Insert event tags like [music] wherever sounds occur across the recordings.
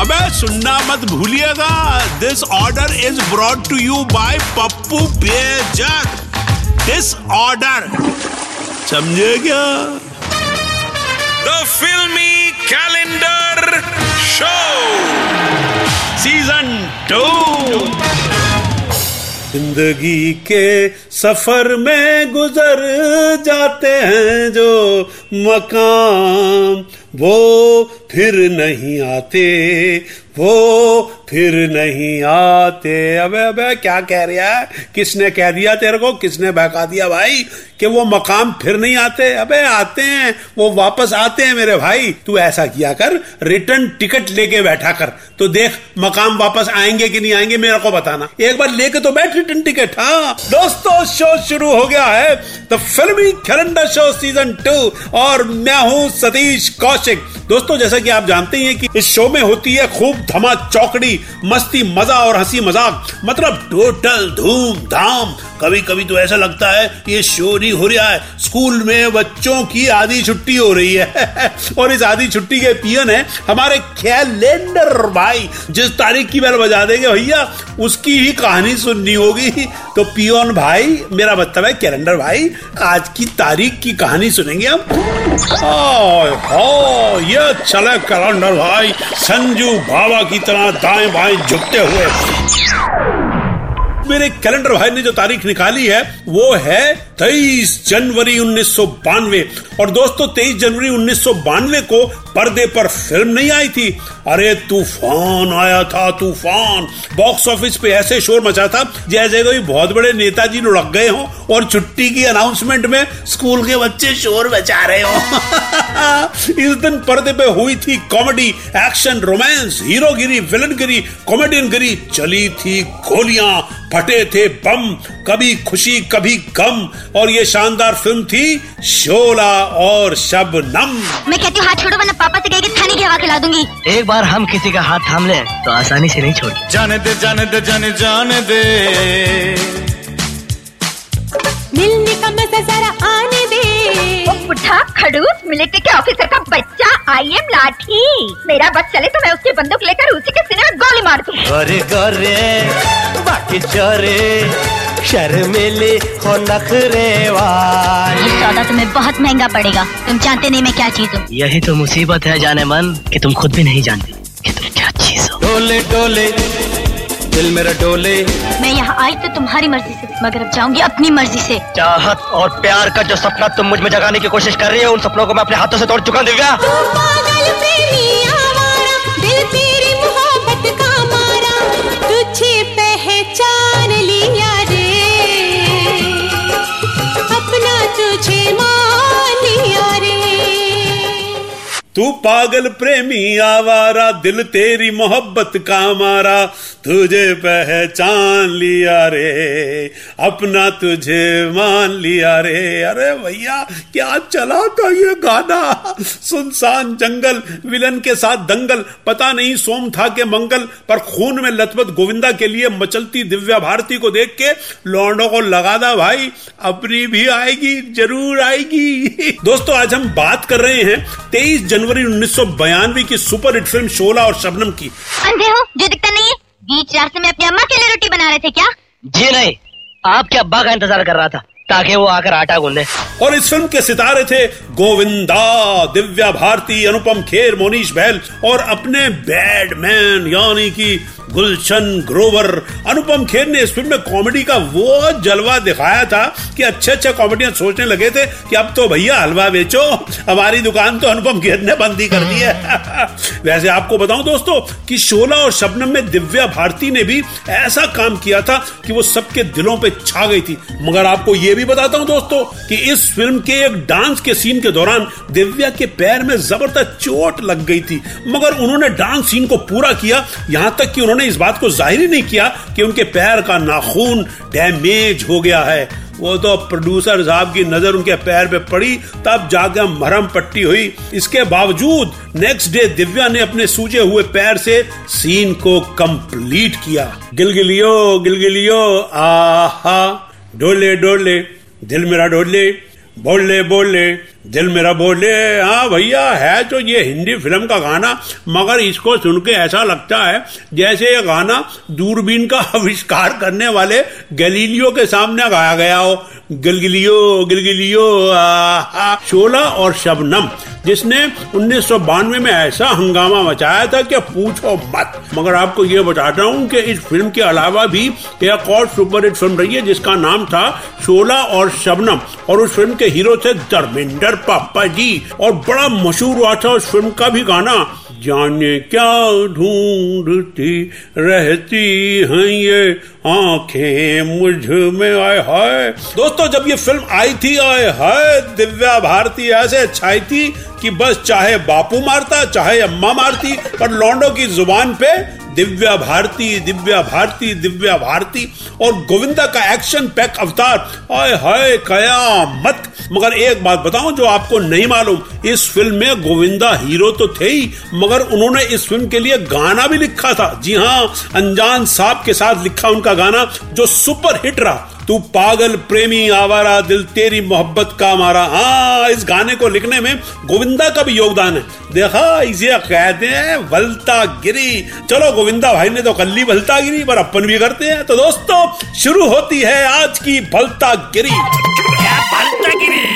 अबे सुनना मत भूलिएगा। This order is brought to you by Pappu Bejak. This order समझे क्या? द फिल्मी कैलेंडर शो सीज़न टू ज़िंदगी के सफ़र में गुजर जाते हैं जो मकाम। वो फिर नहीं आते, वो फिर नहीं आते। अबे अबे क्या कह रहा है? किसने कह दिया तेरे को? किसने बहका दिया भाई? कि वो मकाम फिर नहीं आते? अबे आते हैं, वो वापस आते हैं मेरे भाई। तू ऐसा किया कर, रिटर्न टिकट लेके बैठा कर। तो देख, मकाम वापस आएँगे कि नहीं आएँगे, मेरे को बताना। एक बार लेके तो बैठ रिटर्न टिकट हाँ। दोस्तों शो शुरू हो गया है। द फिल्मी कैलेंडर शो सीज़न टू और मैं हूँ सतीश कौशिक। दोस्तों, जैसा कि आप जानते ही कि इस शो में होती है खूब धमा चौकड़ी मस्ती, मज़ा और हँसी मज़ाक मतलब टोटल धूम धाम कभी कभी तो ऐसा लगता है ये शो नहीं हो रहा है। स्कूल में बच्चों की आधी छुट्टी हो रही है। [laughs] और इस आधी छुट्टी के पियन है हमारे कैलेंडर भाई। जिस तारीख की बेल बजा देंगे भैया, उसकी ही कहानी सुननी होगी। तो पियोन भाई, मेरा मतलब है कैलेंडर भाई, आज की तारीख की कहानी सुनेंगे हम। ये चले कैलेंडर भाई। संजू बाबा की तरह दाएँ बाएँ झुकते हुए। मेरे कैलेंडर भाई ने जो तारीख निकाली है, वो है 23 जनवरी उन्नीस सौ बानवे। और दोस्तों 23 जनवरी उन्नीस सौ बानवे को पर्दे पर फ़िल्म नहीं आई थी। अरे, तूफ़ान आया था, तूफ़ान। बॉक्स ऑफ़िस पे ऐसे शोर मचा था जैसे कोई बहुत बड़े नेताजी लुढ़क गए हो और छुट्टी की अनाउंसमेंट में स्कूल के बच्चे शोर मचा रहे हो। [laughs] इस दिन पर्दे पे हुई थी कॉमेडी एक्शन रोमांस हीरो गिरी हीरोगिरी विलनगिरी कॉमेडियन गिरी चली थी गोलियाँ, फटे थे बम, कभी खुशी, कभी गम। और ये शानदार फ़िल्म थी शोला और शबनम मैं कहती हूँ हाथ छोड़ो वरना पापा से कहेगी थानी थाने की हवा खिला दूँगी। एक बार हम किसी का हाथ थाम ले तो आसानी से नहीं छोड़। जाने दे जाने दे जाने जाने दे। मिलने का खड़ूस मिलिट्री के ऑफिसर का बच्चा आई एम लाठी मेरा बस चले तो मैं उसकी बंदूक लेकर उसी के सीने में गोली मार दूँ। गोरे गोरे बाकी चोरे शर्मिली हो नखरे वाली। ये सौदा तुम्हें बहुत महँगा पड़ेगा। तुम जानते नहीं मैं क्या चीज़ हूँ। यही तो मुसीबत है जाने मन कि तुम खुद भी नहीं जानती कि तुम क्या चीज़ हो। डोले डोले दिल मेरा डोले। मैं यहाँ आई तो तुम्हारी मर्ज़ी से मगर अब जाऊँगी अपनी मर्ज़ी से। चाहत और प्यार का जो सपना तुम मुझमें जगाने की कोशिश कर रही हो उन सपनों को मैं अपने हाथों से तोड़ चुका हूँ, दिव्या। पागल प्रेमी आवारा दिल तेरी मोहब्बत का मारा तुझे पहचान लिया रे। अपना तुझे तू पागल प्रेमी आवारा, दिल तेरी मोहब्बत का मारा। तुझे पहचान लिया रे, अपना तुझे मान लिया रे। अरे भैया, क्या चला था ये गाना? सुनसान जंगल, विलन के साथ दंगल। पता नहीं सोम था के मंगल, पर खून में लथपथ गोविंदा के लिए मचलती दिव्या भारती को देख के लौंडों को लगा दा, भाई। अपनी भी आएगी, ज़रूर आएगी। [laughs] दोस्तों, आज हम बात कर रहे हैं 23 जनवरी उन्नीस की सुपर हिट फ़िल्म शोला और शबनम की। अंधे हो जो दिखता नहीं है। बीच रास्ते में अपनी अम्मा के लिए रोटी बना रहे थे क्या? जी नहीं आपके अब्बा का इंतज़ार कर रहा था? ताकि वो आकर आटा गूंदे। और इस फ़िल्म के सितारे थे गोविंदा, दिव्या भारती, अनुपम खेर मोनीश बहल और अपने बैडमैन यानी कि गुलशन ग्रोवर। अनुपम खेर ने इस फ़िल्म में कॉमेडी का वो जलवा दिखाया था कि अच्छे अच्छे कॉमेडियन सोचने लगे थे कि अब तो भैया हलवा बेचो, हमारी दुकान तो अनुपम खेर ने बंद ही कर दी है। [laughs] वैसे आपको बताऊँ दोस्तों कि शोला और शबनम में दिव्या भारती ने भी ऐसा काम किया था कि वो सबके दिलों पे छा गई थी। मगर आपको ये भी बताता हूँ दोस्तों कि इस फ़िल्म के एक डांस के सीन के दौरान दिव्या के पैर में ज़बरदस्त चोट लग गई थी। मगर उन्होंने डांस सीन को पूरा किया। यहाँ तक कि उन्होंने इस बात को ज़ाहिर ही नहीं किया कि उनके पैर का नाखून डैमेज हो गया है। वो तो प्रोड्यूसर साहब की नज़र उनके पैर पे पड़ी, तब जाकर मरहम पट्टी हुई। इसके बावजूद नेक्स्ट डे दिव्या ने अपने सूजे हुए पैर से सीन को कंप्लीट किया। गिलगिलियो गिलगिलियो, आहा। डोले डोले दिल मेरा डोले बोले बोले दिल मेरा बोले हाँ भैया, है तो ये हिंदी फ़िल्म का गाना, मगर इसको सुन के ऐसा लगता है जैसे ये गाना दूरबीन का [laughs] आविष्कार करने वाले गलीलियो के सामने गाया गया हो। गिलगिलियो गिलगिलियो शोला और शबनम, जिसने उन्नीस में ऐसा हंगामा मचाया था कि पूछो मत। मगर आपको ये बताता हूँ कि इस फ़िल्म के अलावा भी एक और सुपरहिट फ़िल्म रही है, जिसका नाम था शोला और शबनम, और उस फ़िल्म के हीरो थे धर्मेंद्र पापा जी और बड़ा मशहूर हुआ था उस फ़िल्म का भी गाना। जाने क्या ढूंढती रहती हैं ये आँखें मुझमें आए हाय। दोस्तों, जब ये फ़िल्म आई थी, आए हाय, दिव्या भारती ऐसे छाई थी कि बस चाहे बापू मारता, चाहे अम्मा मारती, पर लौंडो की ज़ुबान पे दिव्या भारती दिव्या भारती दिव्या भारती। और गोविंदा का एक्शन पैक अवतार हाय हाय कयामत मगर एक बात बताऊँ जो आपको नहीं मालूम, इस फ़िल्म में गोविंदा हीरो तो थे ही, मगर उन्होंने इस फ़िल्म के लिए गाना भी लिखा था। जी हाँ अनजान साहब के साथ लिखा उनका गाना, जो सुपर हिट रहा। तू पागल प्रेमी आवारा दिल तेरी मोहब्बत का मारा। हाँ इस गाने को लिखने में गोविंदा का भी योगदान है। देखा, इसे कहते हैं वलता गिरी चलो, गोविंदा भाई ने तो कल्ली भलता गिरी पर अपन भी करते हैं। तो दोस्तों, शुरू होती है आज की भलता गिरी भलता गिरी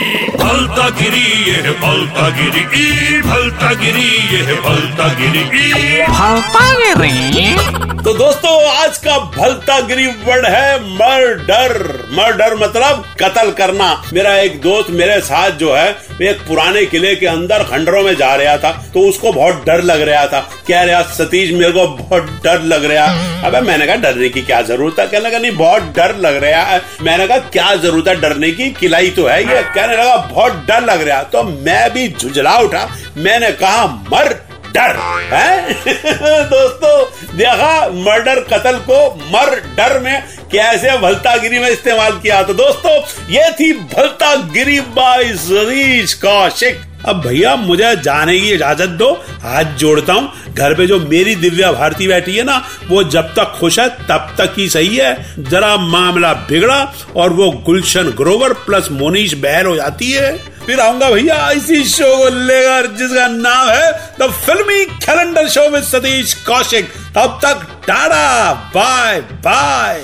भलता गिरी ये भलता गिरी ई भलता गिरी ये भलता गिरी ई। भलता गिरी तो दोस्तों आज का भलता गिरी वर्ड है मर्डर। मर्डर मतलब कत्ल करना। मेरा एक दोस्त मेरे साथ जो है एक पुराने किले के अंदर खंडरों में जा रहा था तो उसको बहुत डर लग रहा था। कह रहा सतीश मेरे को बहुत डर लग रहा अबे मैंने कहा डरने की क्या ज़रूरत है? कहने लगा नहीं बहुत डर लग रहा है। मैंने कहा क्या ज़रूरत है डरने की? किलाई तो है ये। कहने लगा बहुत डर लग रहा तो मैं भी झुझला उठा। मैंने कहा, मर, डर। है? [laughs] दोस्तों, देखा, मर्डर कत्ल को मर, डर में कैसे भलतागिरी में इस्तेमाल किया। तो दोस्तों, ये थी भलतागिरी बाई जरीज कौशिक। अब भैया, मुझे जाने की इजाज़त दो। हाथ जोड़ता हूँ। घर पे जो मेरी दिव्या भारती बैठी है ना, वो जब तक खुश है, तब तक ही सही है। जरा मामला बिगड़ा और वो गुलशन ग्रोवर प्लस मोनीश बहल हो जाती है। फिर आऊँगा भैया, इसी शो को लेकर, जिसका नाम है द फिल्मी कैलेंडर शो में सतीश कौशिक तब तक tata bye bye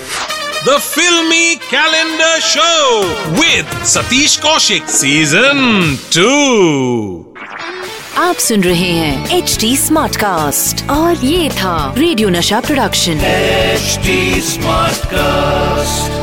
The Filmy Calendar Show with Satish Kaushik Season 2. आप सुन रहे हैं एच डी स्मार्ट कास्ट और ये था रेडियो नशा प्रोडक्शन स्मार्ट कास्ट